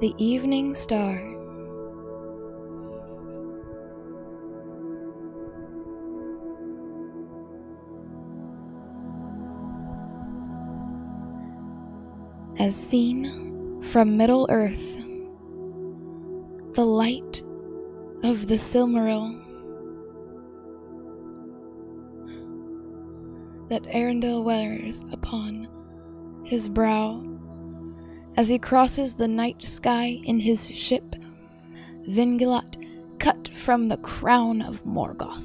The Evening Star. As seen from Middle Earth, the light of the Silmaril that Eärendil wears upon his brow as he crosses the night sky in his ship, Vingilot cut from the crown of Morgoth.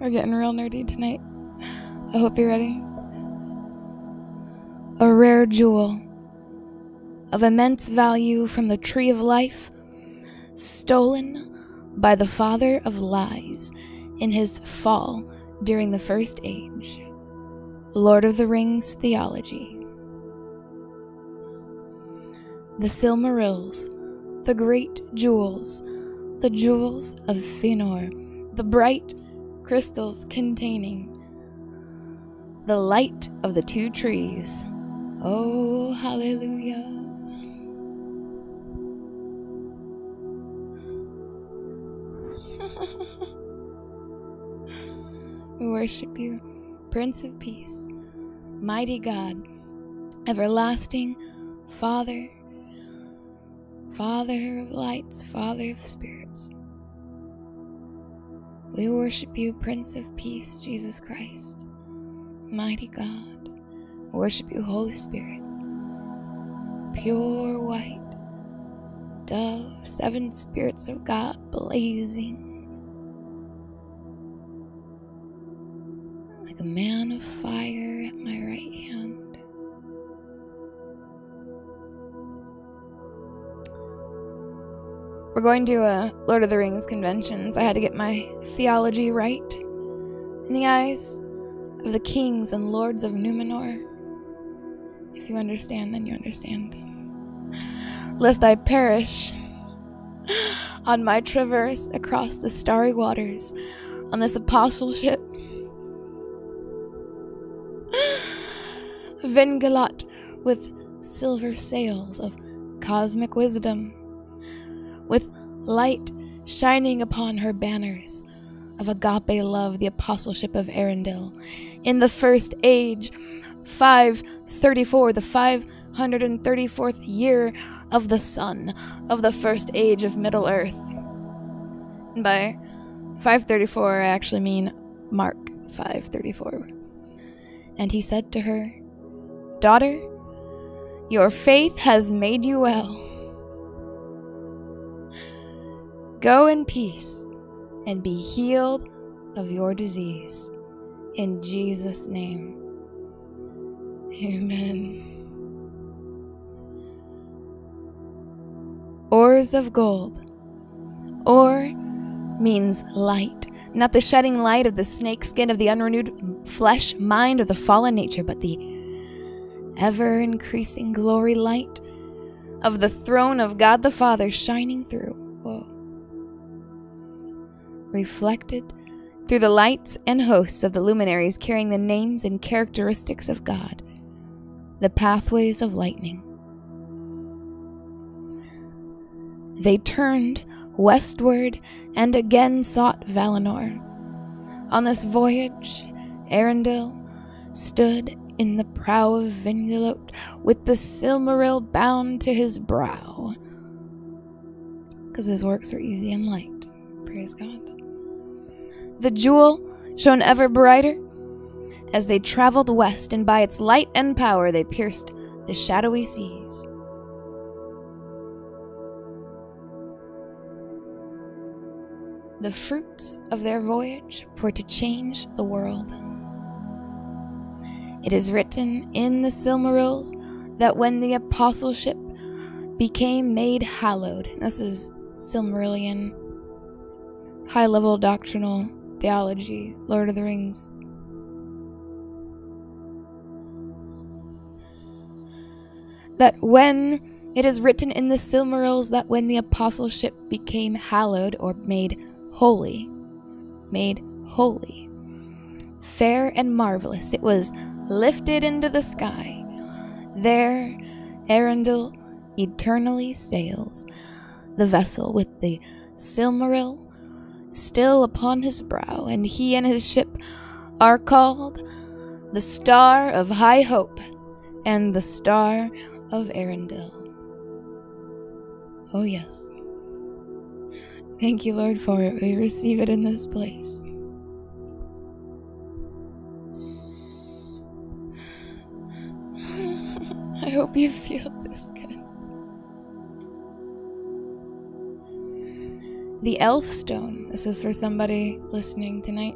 We're getting real nerdy tonight. I hope you're ready. A rare jewel of immense value from the Tree of Life, stolen by the Father of Lies in his fall during the First Age. Lord of the Rings theology. The Silmarils, the great jewels, the jewels of Fëanor, the bright crystals containing the light of the two trees. Oh, hallelujah. we worship you. Prince of Peace, mighty God, everlasting Father, Father of lights, Father of spirits. We worship you, Prince of Peace, Jesus Christ, mighty God. Worship you, Holy Spirit, pure white dove, seven spirits of God blazing like a man of fire at my right hand. We're going to a Lord of the Rings conventions. I had to get my theology right in the eyes of the kings and lords of Numenor. If you understand, then you understand. Lest I perish on my traverse across the starry waters on this apostleship Vingilot with silver sails of cosmic wisdom, with light shining upon her banners of agape love, the apostleship of Eärendil. In the first age, 534, the 534th year of the sun of the first age of Middle Earth. And by 534, I actually mean Mark 534. And he said to her, Daughter, your faith has made you well. Go in peace and be healed of your disease. In Jesus' name. Amen. Ores of gold. Ore means light, not the shedding light of the snake skin of the unrenewed flesh mind of the fallen nature, but the ever increasing glory light of the throne of God the Father shining through. Whoa. Reflected through the lights and hosts of the luminaries carrying the names and characteristics of God, the pathways of lightning. They turned westward and again sought Valinor. On this voyage, Eärendil stood in the prow of Vingilot, with the Silmaril bound to his brow. Because his works were easy and light. Praise God. The jewel shone ever brighter as they traveled west, and by its light and power they pierced the shadowy seas. The fruits of their voyage were to change the world. It is written in the Silmarils that when the apostleship became made hallowed, this is Silmarillion, high level doctrinal theology, Lord of the Rings. That when it is written in the Silmarils that when the apostleship became hallowed or made holy, made holy, fair and marvelous, it was lifted into the sky, There, Eärendil eternally sails, the vessel with the Silmaril still upon his brow, and he and his ship are called the Star of High Hope and the Star of Eärendil. Oh, yes. Thank you, Lord, for it. We receive it in this place. Hope you feel this good. The elf stone. This is for somebody listening tonight.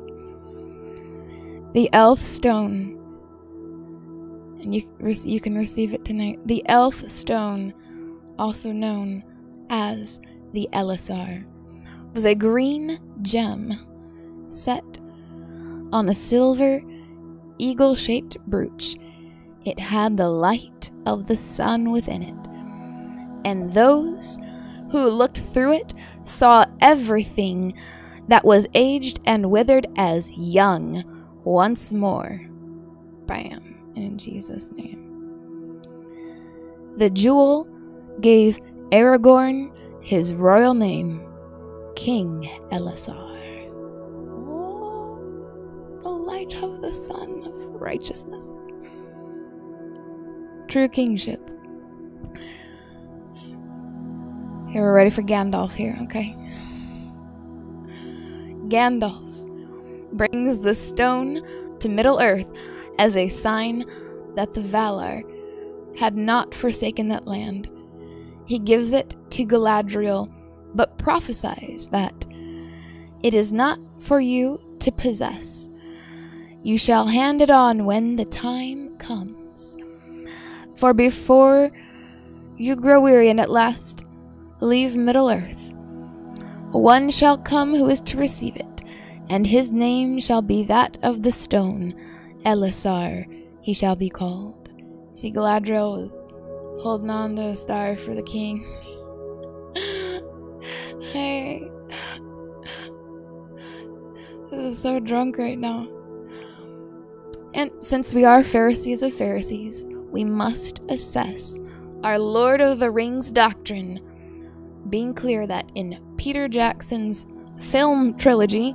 The elf stone. And you, you can receive it tonight. The elf stone, also known as the Elessar, was a green gem set on a silver eagle shaped brooch. It had the light of the sun within it. And those who looked through it saw everything that was aged and withered as young once more. Bam, in Jesus' name. The jewel gave Aragorn his royal name, King Elessar. Oh, the light of the sun of righteousness. True kingship. Here, we're ready for Gandalf here, okay? Gandalf brings the stone to Middle Earth as a sign that the Valar had not forsaken that land. He gives it to Galadriel, but prophesies that it is not for you to possess. You shall hand it on when the time comes. For before you grow weary and at last leave Middle Earth, one shall come who is to receive it, and his name shall be that of the stone, Elessar he shall be called. See, Galadriel was holding on to a star for the king. hey. This is so drunk right now. And since we are Pharisees of Pharisees, we must assess our Lord of the Rings doctrine, being clear that in Peter Jackson's film trilogy,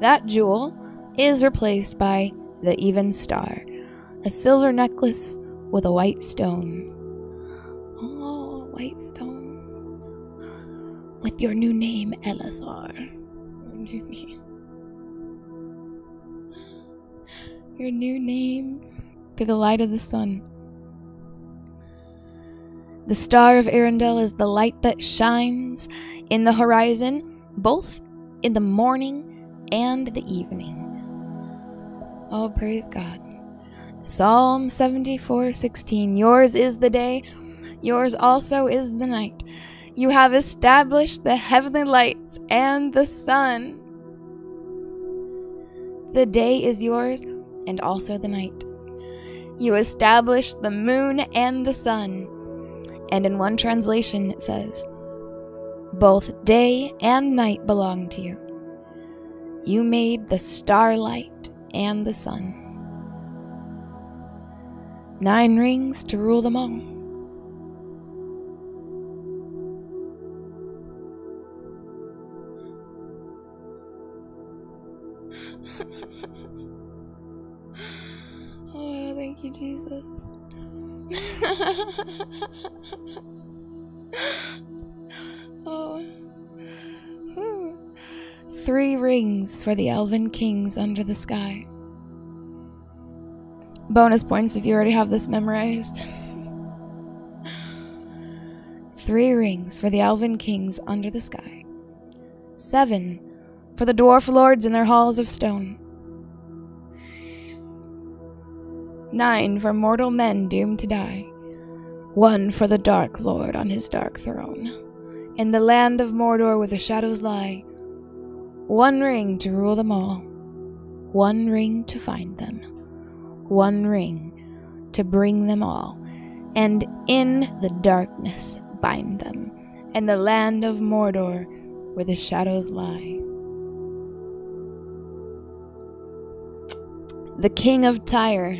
that jewel is replaced by the even star, a silver necklace with a white stone. Oh, white stone. With your new name, Elessar. Your new name. Your new name to the light of the sun. The star of Eärendil is the light that shines in the horizon, both in the morning and the evening. Oh, praise God. Psalm 74:16 Yours is the day, yours also is the night. You have established the heavenly lights and the sun. The day is yours and also the night. You established the moon and the sun. And in one translation it says, Both day and night belong to you. You made the starlight and the sun. Nine rings to rule them all. For the elven kings under the sky. Bonus points if you already have this memorized. Three rings for the elven kings under the sky. Seven for the dwarf lords in their halls of stone. Nine for mortal men doomed to die. One for the dark lord on his dark throne. In the land of Mordor where the shadows lie. One ring to rule them all. One ring to find them. One ring to bring them all. And in the darkness bind them. In the land of Mordor where the shadows lie. The king of Tyre,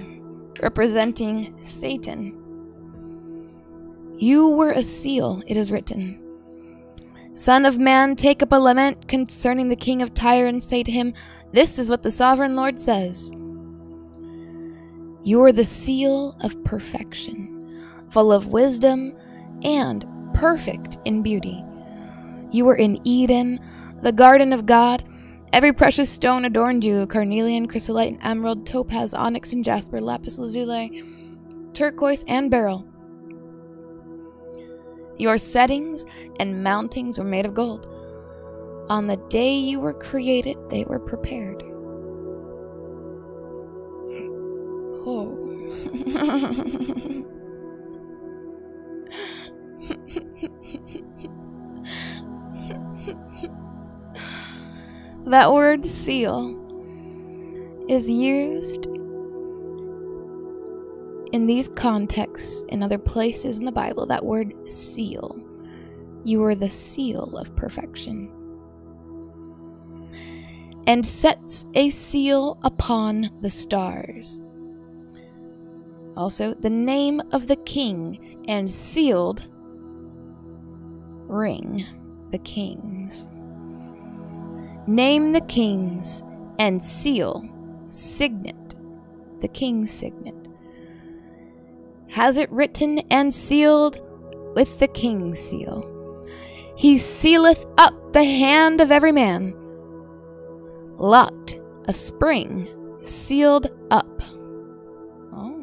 representing Satan, You were a seal, it is written. Son of man, take up a lament concerning the king of Tyre and say to him, This is what the sovereign Lord says. You are the seal of perfection, full of wisdom and perfect in beauty. You were in Eden, the garden of God. Every precious stone adorned you carnelian, chrysolite, and emerald, topaz, onyx, and jasper, lapis lazuli, turquoise, and beryl. Your settings and mountings were made of gold. On the day you were created, they were prepared. Oh. that word seal is used in these contexts in other places in the Bible. That word seal. You are the seal of perfection. And sets a seal upon the stars. Also, the name of the king and sealed ring the kings. Name the kings and seal, signet, the king's signet. Has it written and sealed with the king's seal. He sealeth up the hand of every man. Locked, a spring, sealed up. Oh.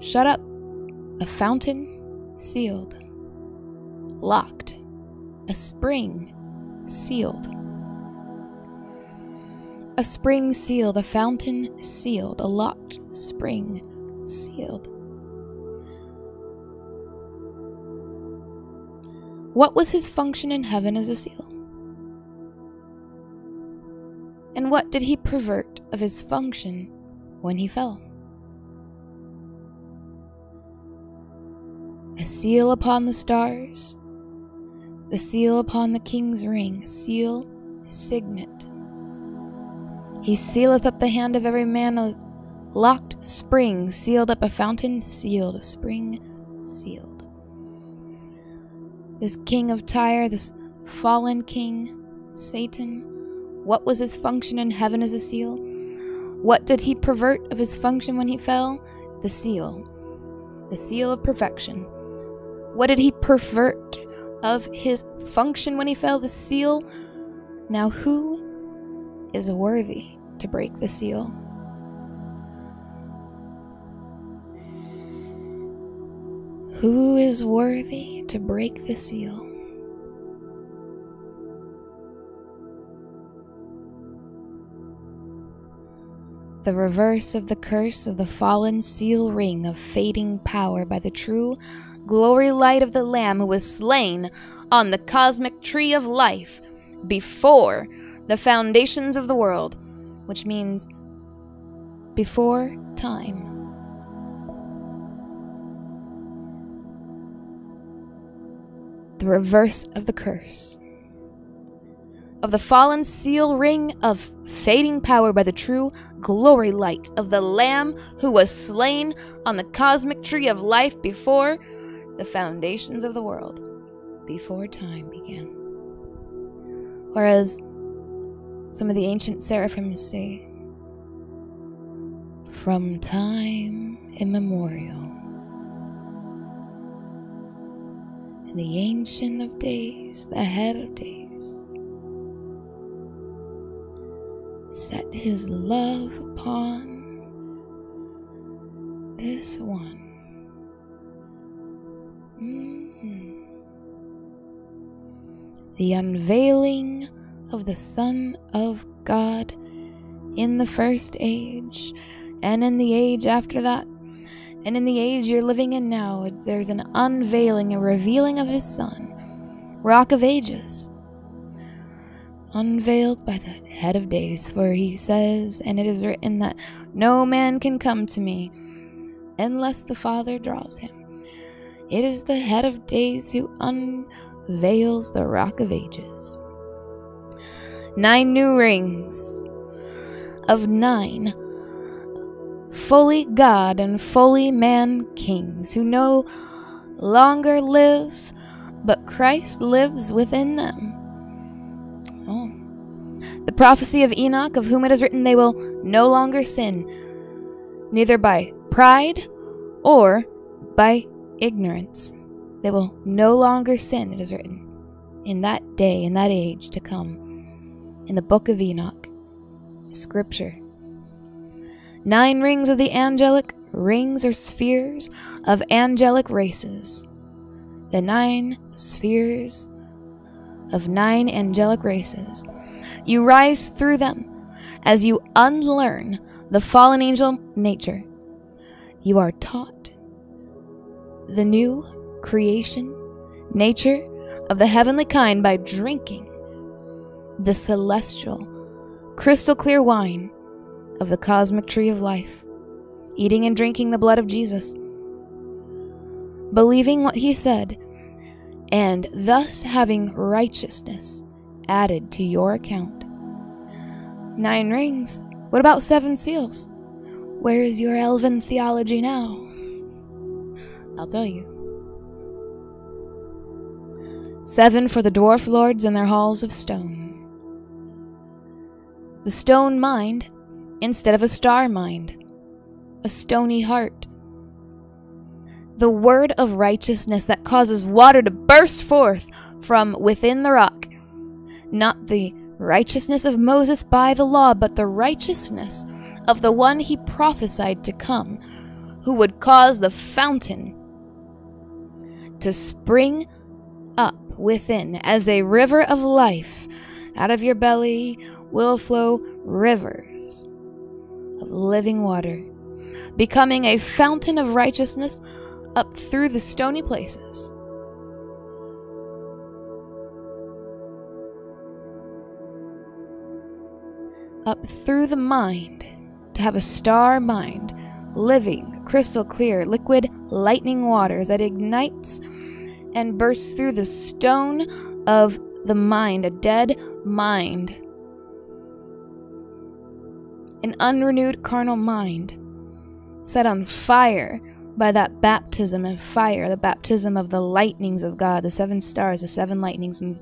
Shut up, a fountain, sealed. Locked, a spring, sealed. A spring sealed, a fountain sealed, a locked spring sealed. What was his function in heaven as a seal? And what did he pervert of his function when he fell? A seal upon the stars, the seal upon the king's ring, seal, signet. He sealeth up the hand of every man a locked spring, sealed up a fountain, sealed, a spring, sealed this king of Tyre, this fallen king, Satan, what was his function in heaven as a seal? What did he pervert of his function when he fell? The seal. The seal of perfection. What did he pervert of his function when he fell? The seal. Now, who is worthy to break the seal? Who is worthy to break the seal? The reverse of the curse of the fallen seal ring of fading power by the true glory light of the Lamb who was slain on the cosmic tree of life before the foundations of the world, which means before time. the reverse of the curse. Of the fallen seal ring of fading power by the true glory light of the Lamb who was slain on the cosmic tree of life before the foundations of the world, before time began. Whereas some of the ancient seraphims say, from time immemorial. In the Ancient of Days, the Head of Days, set his love upon this one. Mm-hmm. The unveiling of the Son of God in the first age and in the age after that and in the age you're living in now, there's an unveiling, a revealing of his Son, Rock of Ages, unveiled by the head of days. For he says, and it is written that no man can come to me unless the Father draws him. It is the head of days who unveils the Rock of Ages. Nine new rings of nine fully God and fully man kings who no longer live, but Christ lives within them. Oh. The prophecy of Enoch, of whom it is written, they will no longer sin, neither by pride or by ignorance. They will no longer sin, it is written, in that day, in that age to come. In the book of Enoch, scripture. Nine rings of the angelic rings or spheres of angelic races. The nine spheres of nine angelic races. You rise through them as you unlearn the fallen angel nature. You are taught the new creation nature of the heavenly kind by drinking the celestial, crystal clear wine of the cosmic tree of life, eating and drinking the blood of Jesus, believing what he said, and thus having righteousness added to your account. Nine rings. What about seven seals? Where is your elven theology now? I'll tell you. Seven for the dwarf lords in their halls of stone. The stone mind instead of a star mind, a stony heart. The word of righteousness that causes water to burst forth from within the rock. Not the righteousness of Moses by the law, but the righteousness of the one he prophesied to come, who would cause the fountain to spring up within as a river of life. Out of your belly will flow rivers of living water, becoming a fountain of righteousness up through the stony places. Up through the mind, to have a star mind, living, crystal clear, liquid lightning waters that ignites and bursts through the stone of the mind, a dead mind an unrenewed carnal mind, set on fire by that baptism of fire, the baptism of the lightnings of God, the seven stars, the seven lightnings, and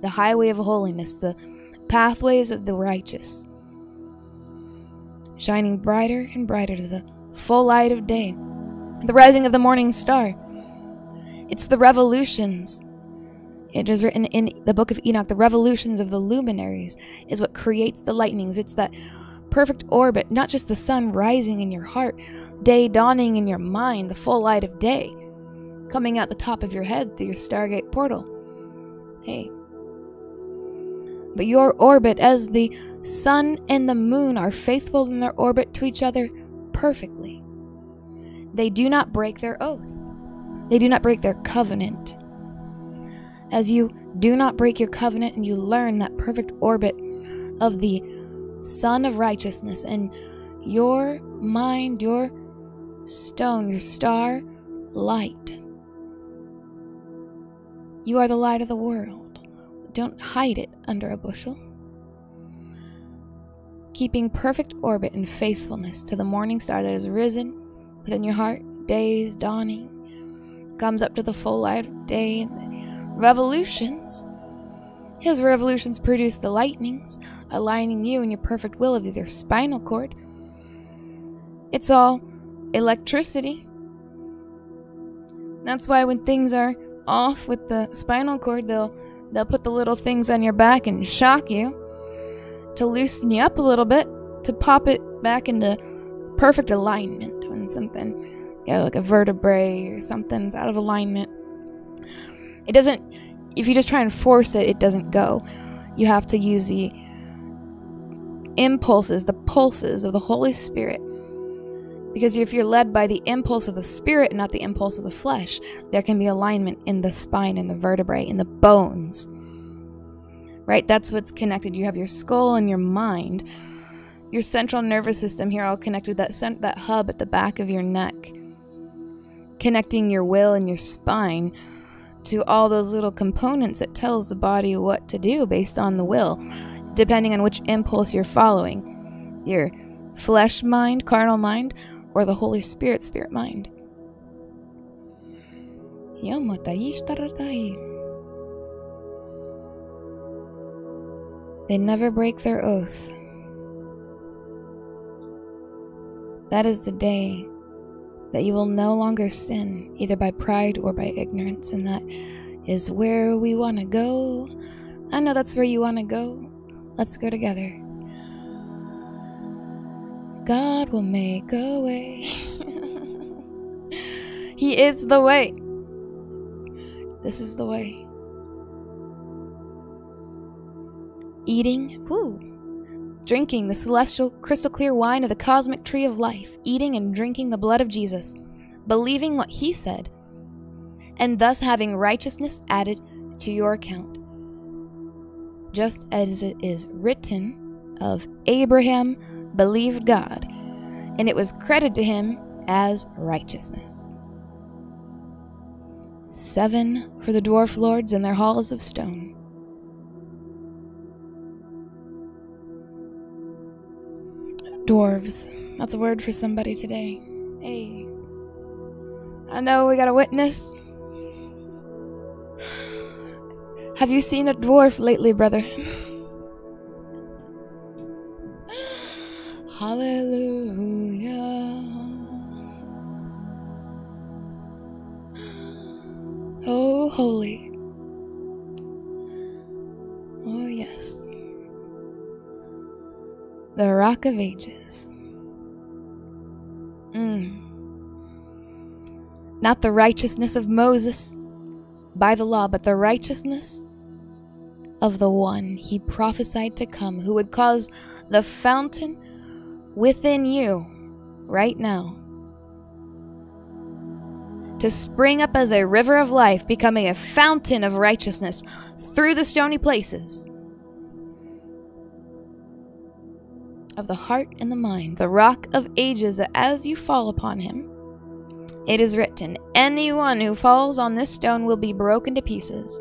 the highway of holiness, the pathways of the righteous, shining brighter and brighter to the full light of day, the rising of the morning star. It's the revolutions. It is written in the book of Enoch, the revolutions of the luminaries is what creates the lightnings. It's that perfect orbit, not just the sun rising in your heart, day dawning in your mind, the full light of day, coming out the top of your head through your Stargate portal. Hey. But your orbit, as the sun and the moon are faithful in their orbit to each other perfectly, they do not break their oath. They do not break their covenant. As you do not break your covenant and you learn that perfect orbit of the Sun of righteousness, and your mind, your stone, your star, light. You are the light of the world. Don't hide it under a bushel. Keeping perfect orbit and faithfulness to the morning star that has risen within your heart, days dawning, comes up to the full light of day, revolutions his revolutions produce the lightnings, aligning you and your perfect will of your spinal cord. It's all electricity. That's why when things are off with the spinal cord, they'll they'll put the little things on your back and shock you to loosen you up a little bit, to pop it back into perfect alignment when something yeah, like a vertebrae or something's out of alignment. It doesn't if you just try and force it, it doesn't go. You have to use the impulses, the pulses of the Holy Spirit. Because if you're led by the impulse of the spirit not the impulse of the flesh, there can be alignment in the spine, in the vertebrae, in the bones. Right? That's what's connected. You have your skull and your mind. Your central nervous system here all connected that cent- that hub at the back of your neck. Connecting your will and your spine to all those little components that tells the body what to do based on the will, depending on which impulse you're following. Your flesh mind, carnal mind, or the Holy Spirit, spirit mind. They never break their oath. That is the day that you will no longer sin, either by pride or by ignorance, and that is where we want to go. I know that's where you want to go. Let's go together. God will make a way. he is the way. This is the way. Eating, whoo, drinking the celestial crystal clear wine of the cosmic tree of life, eating and drinking the blood of Jesus, believing what he said, and thus having righteousness added to your account. Just as it is written of Abraham believed God, and it was credited to him as righteousness. Seven for the dwarf lords in their halls of stone. Dwarves. That's a word for somebody today. Hey. I know we got a witness. Have you seen a dwarf lately, brother? Hallelujah. Oh, holy. Oh, yes. The Rock of Ages. Mm. Not the righteousness of Moses by the law, but the righteousness of the one he prophesied to come, who would cause the fountain within you right now to spring up as a river of life, becoming a fountain of righteousness through the stony places of the heart and the mind, the rock of ages, as you fall upon him, it is written, Anyone who falls on this stone will be broken to pieces.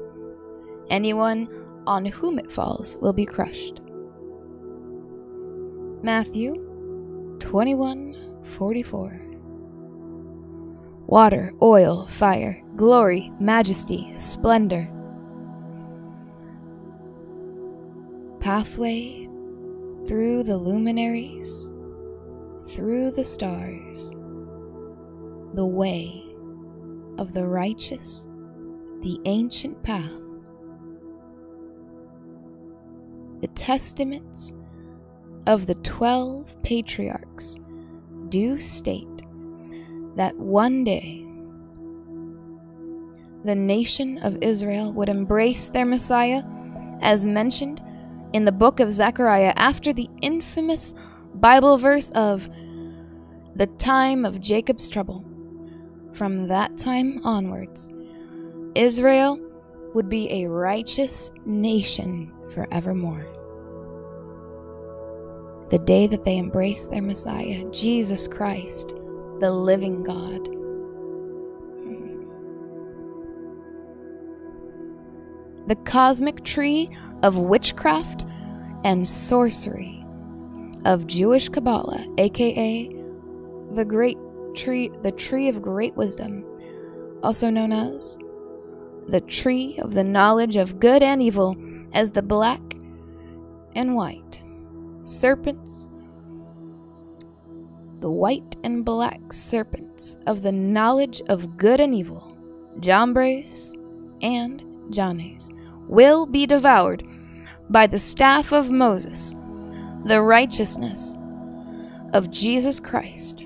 Anyone on whom it falls will be crushed. Matthew 21:44 Water, oil, fire, glory, majesty, splendor. Pathway through the luminaries, through the stars, the way of the righteous, the ancient path. The testaments of the twelve patriarchs do state that one day the nation of Israel would embrace their Messiah as mentioned in the book of Zechariah after the infamous Bible verse of the time of Jacob's trouble. From that time onwards, Israel would be a righteous nation forevermore the day that they embrace their Messiah, Jesus Christ, the living God. The cosmic tree of witchcraft and sorcery, of Jewish Kabbalah, aka the great tree, the tree of great wisdom, also known as the tree of the knowledge of good and evil, as the black and white serpents, the white and black serpents of the knowledge of good and evil, Jambres and Jannes, will be devoured by the staff of Moses, the righteousness of Jesus Christ.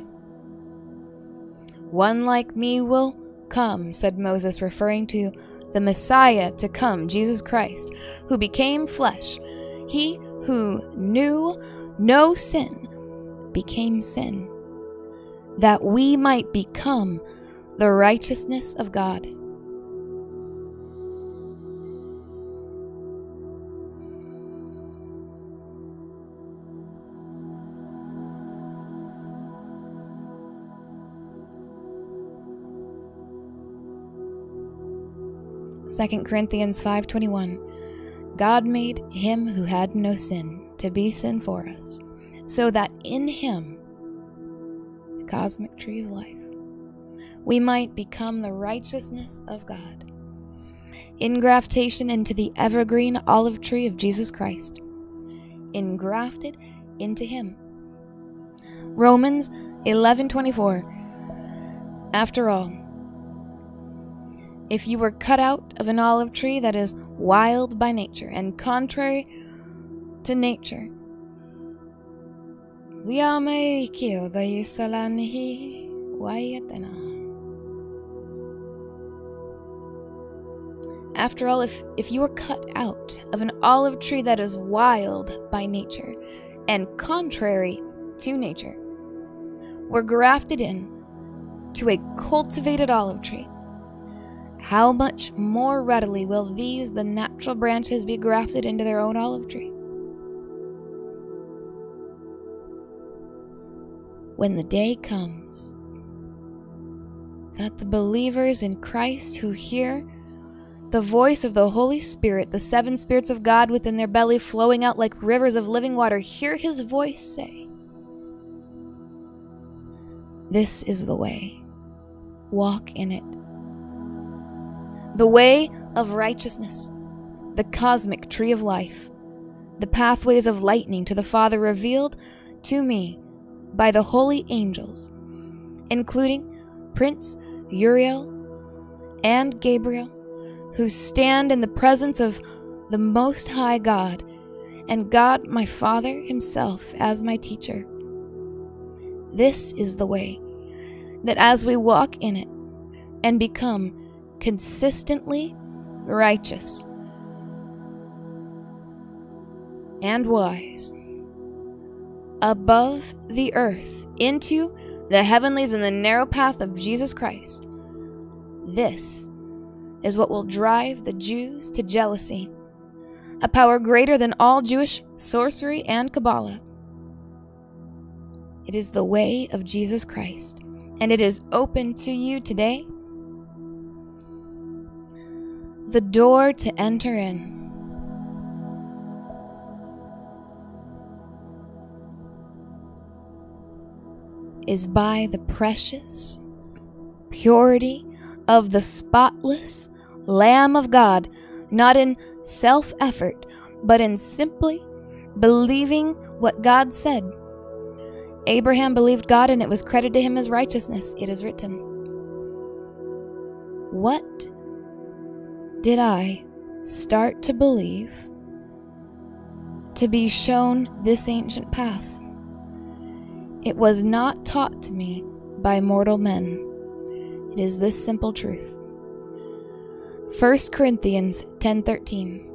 One like me will come, said Moses, referring to the Messiah to come, Jesus Christ, who became flesh. He who knew no sin became sin, that we might become the righteousness of God. Second Corinthians 5:21 God made him who had no sin to be sin for us, so that in him the cosmic tree of life, we might become the righteousness of God. Ingraftation into the evergreen olive tree of Jesus Christ. Engrafted into him. Romans 11:24 After all, if you were cut out of an olive tree that is wild by nature and contrary to nature, after all, if, if you were cut out of an olive tree that is wild by nature and contrary to nature, were grafted in to a cultivated olive tree, how much more readily will these, the natural branches, be grafted into their own olive tree? When the day comes that the believers in Christ who hear the voice of the Holy Spirit, the seven spirits of God within their belly flowing out like rivers of living water, hear his voice say, This is the way, walk in it the way of righteousness, the cosmic tree of life, the pathways of lightning to the Father revealed to me by the holy angels, including Prince Uriel and Gabriel, who stand in the presence of the Most High God and God my Father Himself as my teacher. This is the way that as we walk in it and become consistently righteous and wise above the earth into the heavenlies in the narrow path of Jesus Christ. This is what will drive the Jews to jealousy, a power greater than all Jewish sorcery and Kabbalah. It is the way of Jesus Christ, and it is open to you today the door to enter in. Is by the precious purity of the spotless Lamb of God, not in self effort, but in simply believing what God said. Abraham believed God and it was credited to him as righteousness. It is written. What did I start to believe to be shown this ancient path. It was not taught to me by mortal men. It is this simple truth. 1 Corinthians 10:13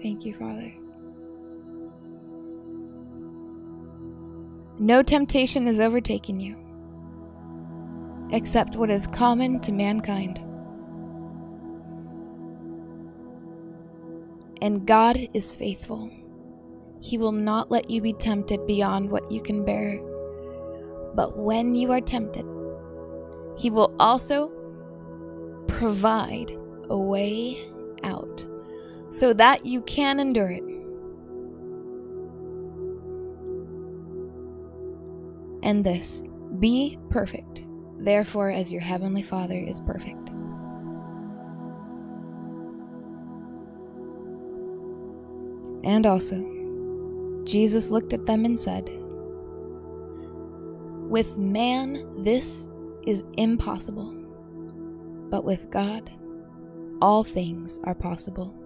Thank you, Father. No temptation has overtaken you, except what is common to mankind. And God is faithful. He will not let you be tempted beyond what you can bear. But when you are tempted, He will also provide a way out so that you can endure it. And this Be perfect, therefore, as your heavenly Father is perfect. And also, Jesus looked at them and said, With man, this is impossible, but with God, all things are possible.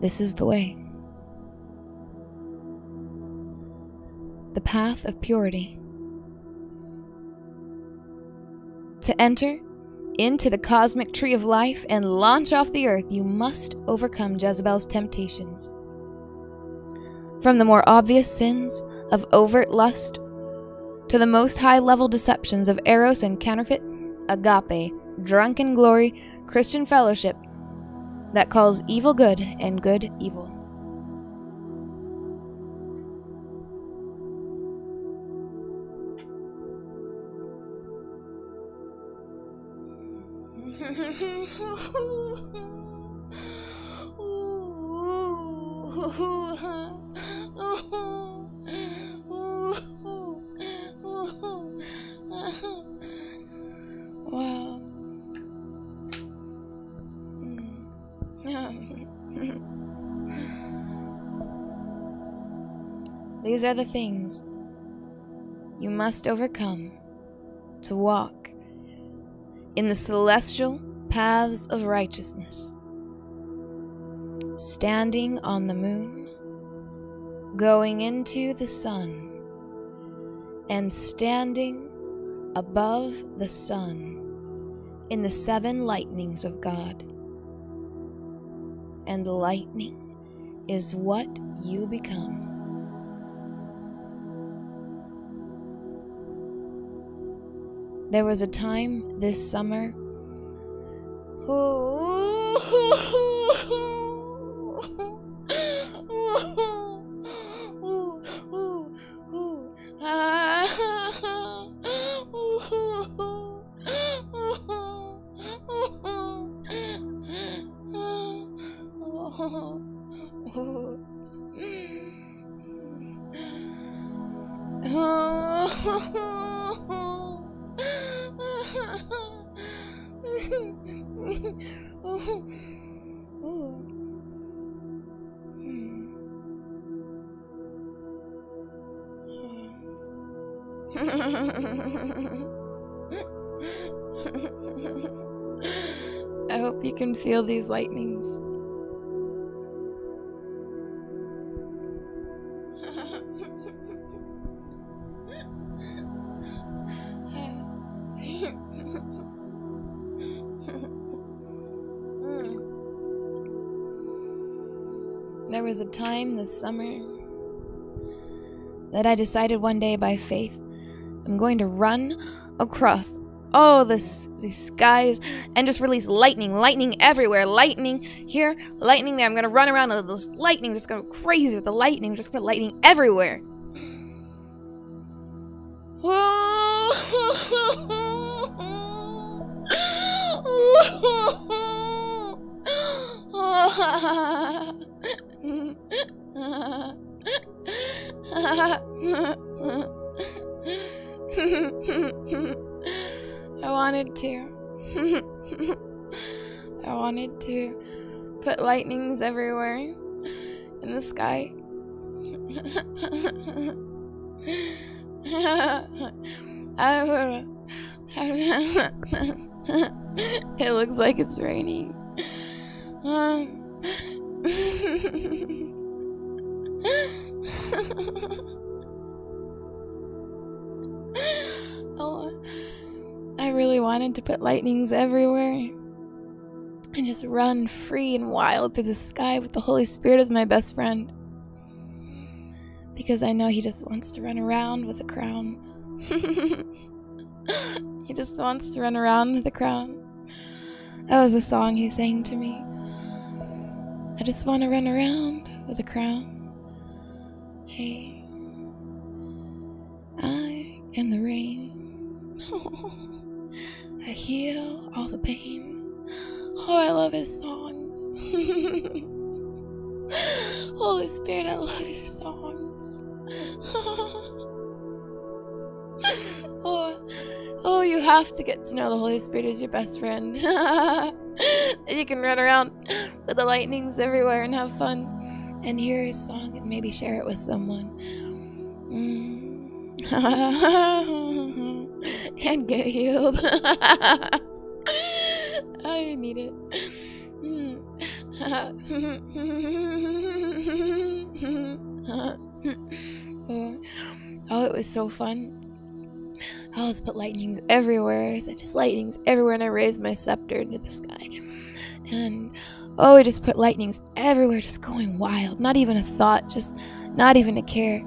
This is the way. The path of purity. To enter into the cosmic tree of life and launch off the earth, you must overcome Jezebel's temptations. From the more obvious sins of overt lust to the most high level deceptions of eros and counterfeit agape drunken glory Christian fellowship that calls evil good and good evil. These are the things you must overcome to walk in the celestial paths of righteousness, standing on the moon, going into the sun, and standing above the sun in the seven lightnings of God. And the lightning is what you become. There was a time this summer. I hope you can feel these lightnings. There was a time this summer that I decided one day by faith I'm going to run across all this these skies and just release lightning, lightning everywhere, lightning here, lightning there. I'm gonna run around with this lightning, just go crazy with the lightning, just put lightning everywhere. wanted to. I wanted to put lightnings everywhere in the sky. I, it looks like it's raining. oh, wanted to put lightnings everywhere and just run free and wild through the sky with the Holy Spirit as my best friend. Because I know He just wants to run around with a crown. he just wants to run around with a crown. That was a song he sang to me. I just want to run around with a crown. Hey, I am the rain. I heal all the pain. Oh, I love his songs. Holy Spirit, I love his songs. oh, oh, you have to get to know the Holy Spirit as your best friend. you can run around with the lightnings everywhere and have fun and hear his song and maybe share it with someone. Mm. and get healed. I need it. Oh, it was so fun. I just put lightnings everywhere. I said just lightnings everywhere, and I raised my scepter into the sky. And oh, I just put lightnings everywhere, just going wild. Not even a thought, just not even a care.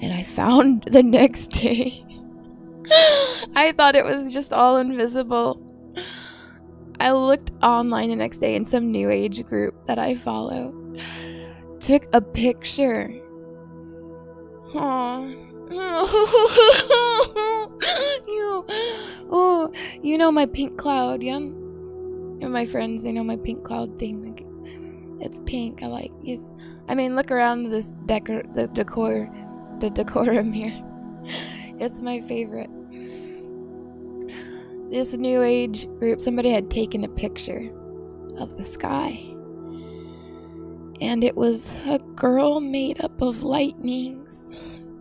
And I found the next day. I thought it was just all invisible. I looked online the next day in some new age group that I follow. Took a picture. You, oh, you know my pink cloud, yeah? And my friends, they know my pink cloud thing. Like, it's pink. I like. It's, I mean, look around this decor, the decor, the decorum here. It's my favorite. This new age group, somebody had taken a picture of the sky. And it was a girl made up of lightnings,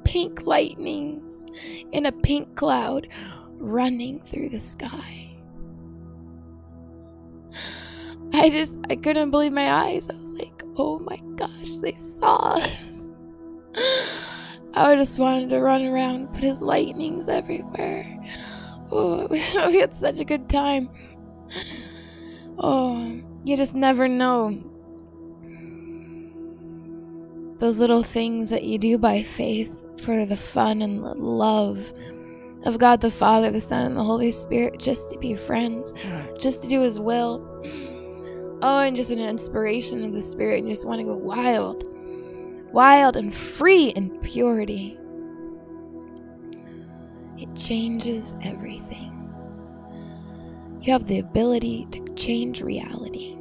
pink lightnings, in a pink cloud running through the sky. I just, I couldn't believe my eyes. I was like, oh my gosh, they saw us. I just wanted to run around, put his lightnings everywhere. Oh, we had such a good time. Oh, you just never know. Those little things that you do by faith for the fun and the love of God the Father, the Son, and the Holy Spirit, just to be friends, just to do His will. Oh, and just an inspiration of the Spirit, and just want to go wild wild and free in purity. It changes everything. You have the ability to change reality,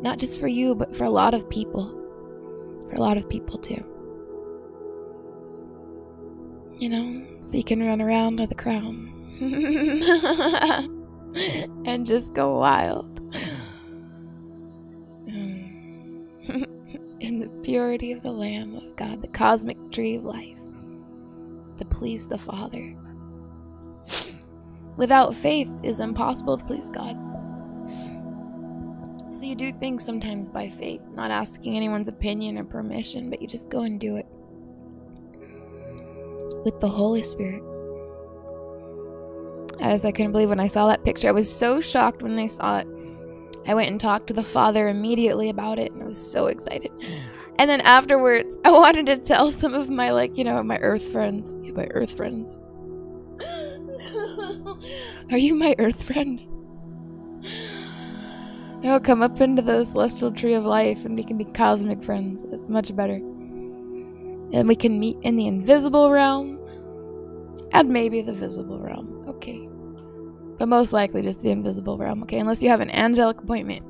not just for you, but for a lot of people. For a lot of people, too. You know, so you can run around with a crown and just go wild. Um, in the purity of the Lamb of God, the cosmic tree of life, to please the Father. Without faith, it's impossible to please God. So you do things sometimes by faith, not asking anyone's opinion or permission, but you just go and do it with the Holy Spirit. As I couldn't believe when I saw that picture, I was so shocked when I saw it. I went and talked to the father immediately about it, and I was so excited. And then afterwards, I wanted to tell some of my, like, you know, my earth friends. My earth friends. Are you my earth friend? Will come up into the celestial tree of life and we can be cosmic friends. It's much better. And we can meet in the invisible realm and maybe the visible realm. Okay but most likely just the invisible realm, okay? Unless you have an angelic appointment.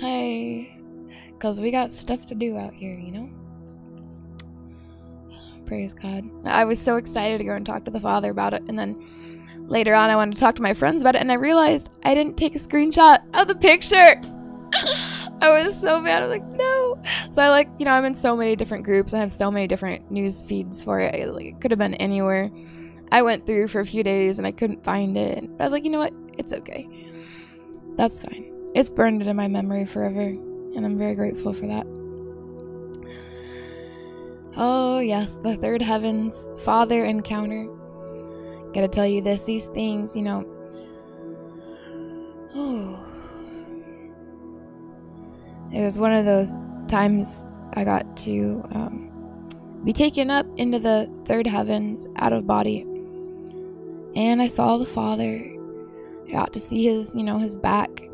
Hi. Because we got stuff to do out here, you know? Praise God. I was so excited to go and talk to the Father about it, and then later on I wanted to talk to my friends about it, and I realized I didn't take a screenshot of the picture. I was so mad. I was like, no. So I like, you know, I'm in so many different groups. I have so many different news feeds for it. Like, it could have been anywhere. I went through for a few days and I couldn't find it. But I was like, you know what? It's okay. That's fine. It's burned into my memory forever, and I'm very grateful for that. Oh, yes, the third heavens, Father encounter. Gotta tell you this, these things, you know. Oh. It was one of those times I got to um, be taken up into the third heavens out of body and I saw the Father. I got to see his, you know, his back.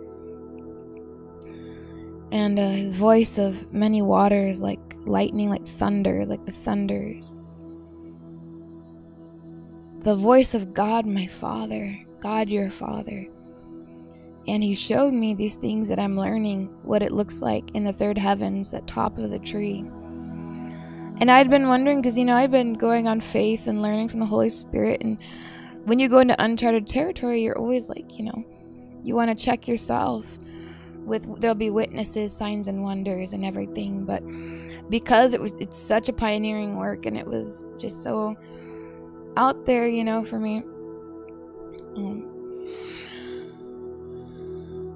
And uh, his voice of many waters, like lightning, like thunder, like the thunders. The voice of God, my Father, God, your Father. And he showed me these things that I'm learning, what it looks like in the third heavens, at top of the tree. And I'd been wondering, because, you know, I'd been going on faith and learning from the Holy Spirit and when you go into uncharted territory, you're always like, you know, you want to check yourself with there'll be witnesses, signs and wonders and everything, but because it was it's such a pioneering work and it was just so out there, you know, for me. Um,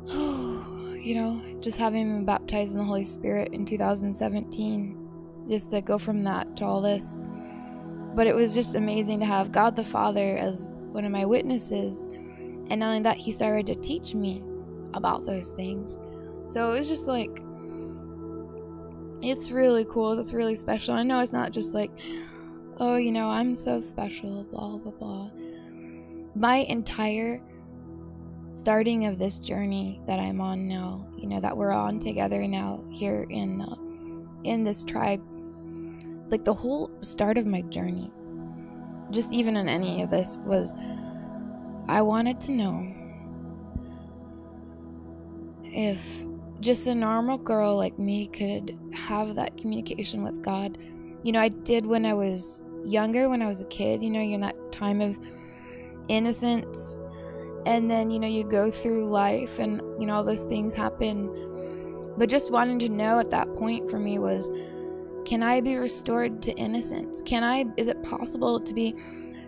you know, just having been baptized in the Holy Spirit in 2017, just to go from that to all this. But it was just amazing to have God the Father as one of my witnesses. And only that, he started to teach me about those things. So it was just like, it's really cool. It's really special. I know it's not just like, oh, you know, I'm so special, blah, blah, blah. My entire starting of this journey that I'm on now, you know, that we're on together now here in uh, in this tribe, like the whole start of my journey, just even in any of this was I wanted to know if just a normal girl like me could have that communication with God. You know, I did when I was younger, when I was a kid, you know, you're in that time of innocence. And then, you know, you go through life and, you know, all those things happen. But just wanting to know at that point for me was can I be restored to innocence? Can I, is it possible to be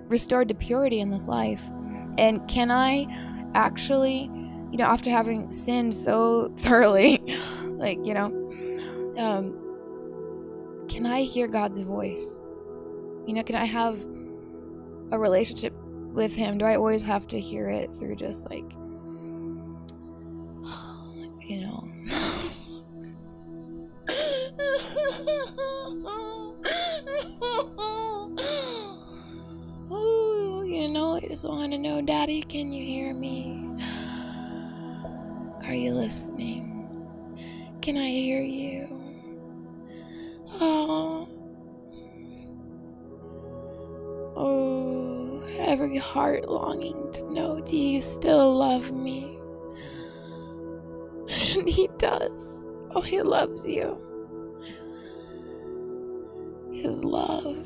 restored to purity in this life? And can I actually you know, after having sinned so thoroughly, like, you know, um, can I hear God's voice? You know, can I have a relationship with Him? Do I always have to hear it through just like, you know? Ooh, you know, I just want to know, Daddy, can you hear me? Are you listening? Can I hear you? Oh. Oh, every heart longing to know, do you still love me? And he does. Oh, he loves you. His love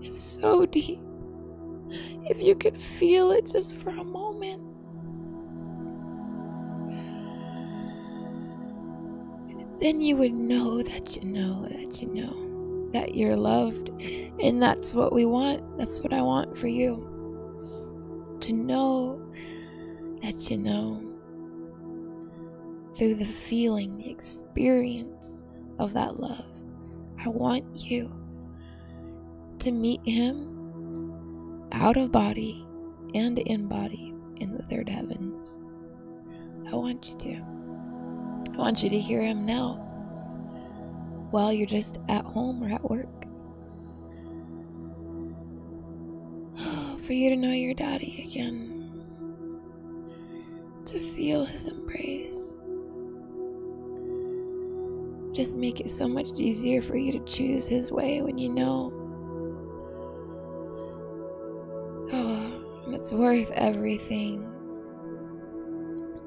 is so deep. If you could feel it just for a moment. Then you would know that you know that you know that you're loved. And that's what we want. That's what I want for you. To know that you know through the feeling, the experience of that love. I want you to meet Him out of body and in body in the third heavens. I want you to. I want you to hear him now while you're just at home or at work. For you to know your daddy again, to feel his embrace. Just make it so much easier for you to choose his way when you know. Oh, it's worth everything.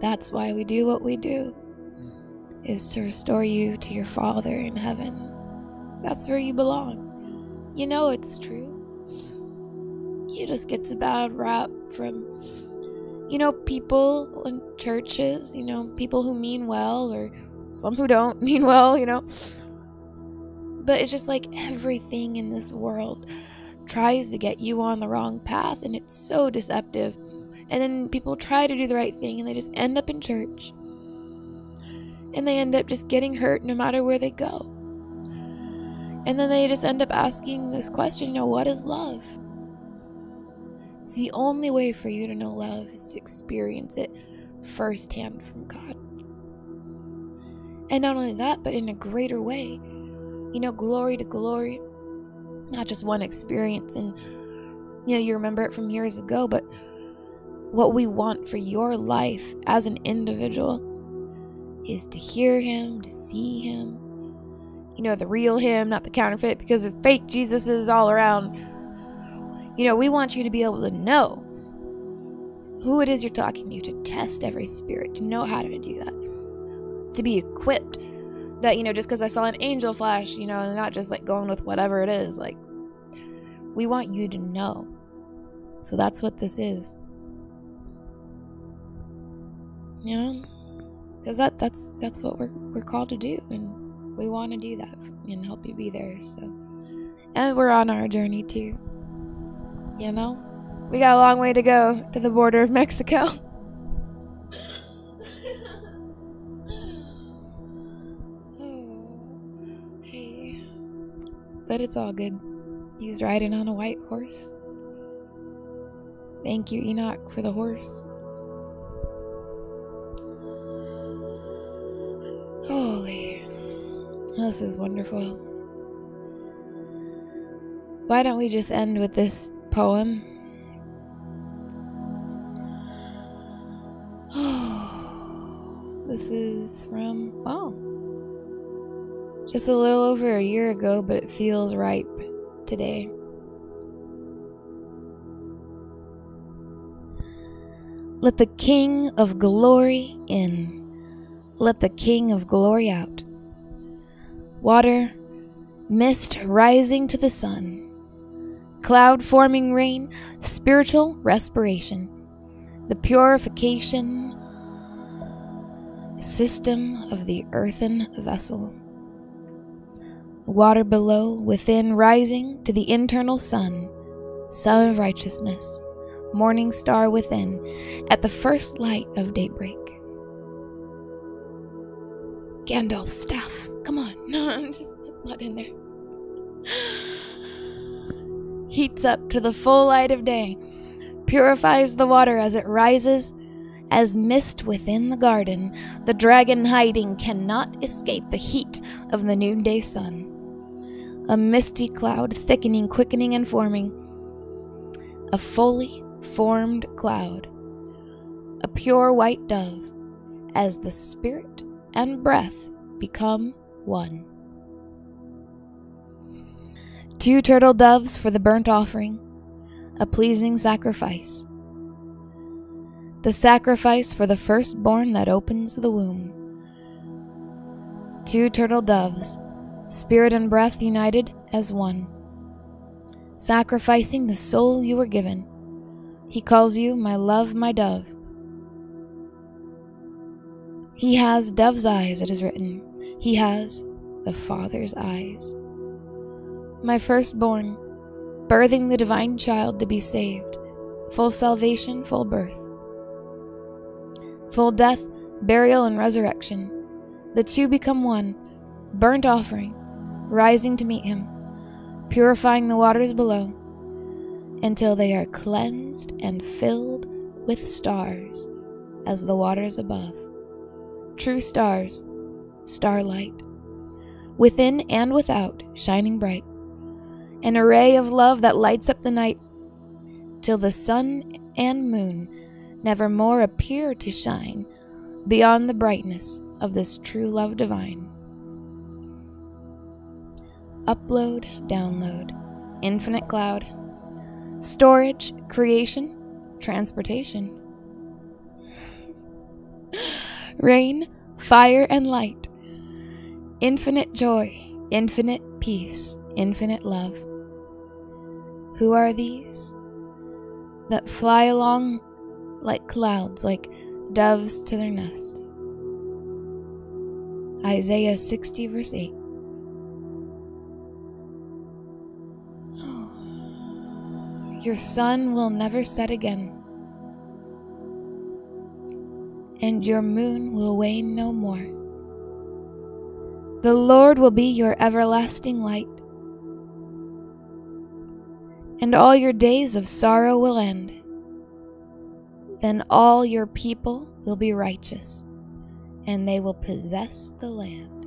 That's why we do what we do is to restore you to your Father in heaven. That's where you belong. You know it's true. You just gets a bad rap from, you know, people in churches, you know, people who mean well or some who don't mean well, you know. But it's just like everything in this world tries to get you on the wrong path and it's so deceptive. And then people try to do the right thing and they just end up in church and they end up just getting hurt no matter where they go. And then they just end up asking this question, you know, what is love? It's the only way for you to know love is to experience it firsthand from God. And not only that, but in a greater way. You know, glory to glory. Not just one experience and you know, you remember it from years ago, but what we want for your life as an individual is to hear him, to see him. You know, the real him, not the counterfeit, because there's fake Jesuses all around. You know, we want you to be able to know who it is you're talking to, to test every spirit, to know how to do that, to be equipped. That, you know, just because I saw an angel flash, you know, and not just like going with whatever it is. Like, we want you to know. So that's what this is. You know? Because that that's that's what we're we're called to do, and we want to do that and help you be there. So, and we're on our journey too. You know, we got a long way to go to the border of Mexico. hey, but it's all good. He's riding on a white horse. Thank you, Enoch, for the horse. This is wonderful. Why don't we just end with this poem? Oh, this is from, oh, just a little over a year ago, but it feels ripe today. Let the King of Glory in. Let the King of Glory out. Water, mist rising to the sun. Cloud forming rain, spiritual respiration. The purification system of the earthen vessel. Water below, within, rising to the internal sun, sun of righteousness morning star within, at the first light of daybreak. Gandalf's staff. Come on. No, I'm just not in there. Heats up to the full light of day, purifies the water as it rises. As mist within the garden, the dragon hiding cannot escape the heat of the noonday sun. A misty cloud thickening, quickening, and forming. A fully formed cloud, a pure white dove, as the spirit and breath become one. Two turtle doves for the burnt offering, a pleasing sacrifice. The sacrifice for the firstborn that opens the womb. Two turtle doves, spirit and breath united as one, sacrificing the soul you were given he calls you my love, my dove. He has dove's eyes, it is written. He has the Father's eyes. My firstborn, birthing the divine child to be saved, full salvation, full birth, full death, burial, and resurrection. The two become one, burnt offering, rising to meet him, purifying the waters below until they are cleansed and filled with stars as the waters above. True stars, starlight, within and without, shining bright, an array of love that lights up the night, till the sun and moon never more appear to shine beyond the brightness of this true love divine. Upload, download, infinite cloud storage, creation, transportation. Rain, fire, and light. Infinite joy, infinite peace, infinite love. Who are these that fly along like clouds, like doves to their nest? Isaiah 60, verse 8. Your sun will never set again, and your moon will wane no more. The Lord will be your everlasting light, and all your days of sorrow will end. Then all your people will be righteous, and they will possess the land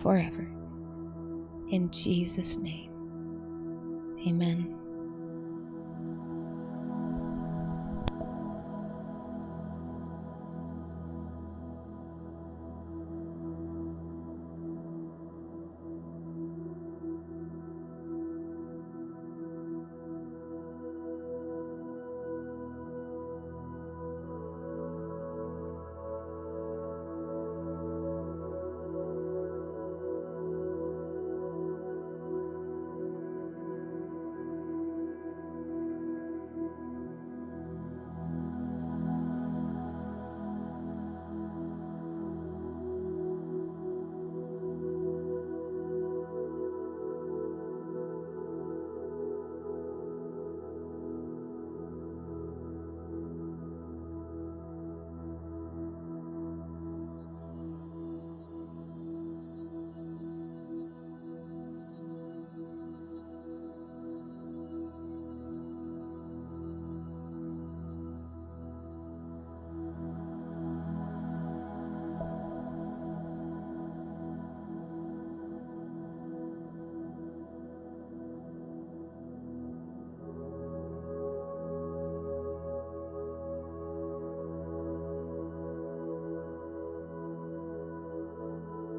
forever. In Jesus' name, amen.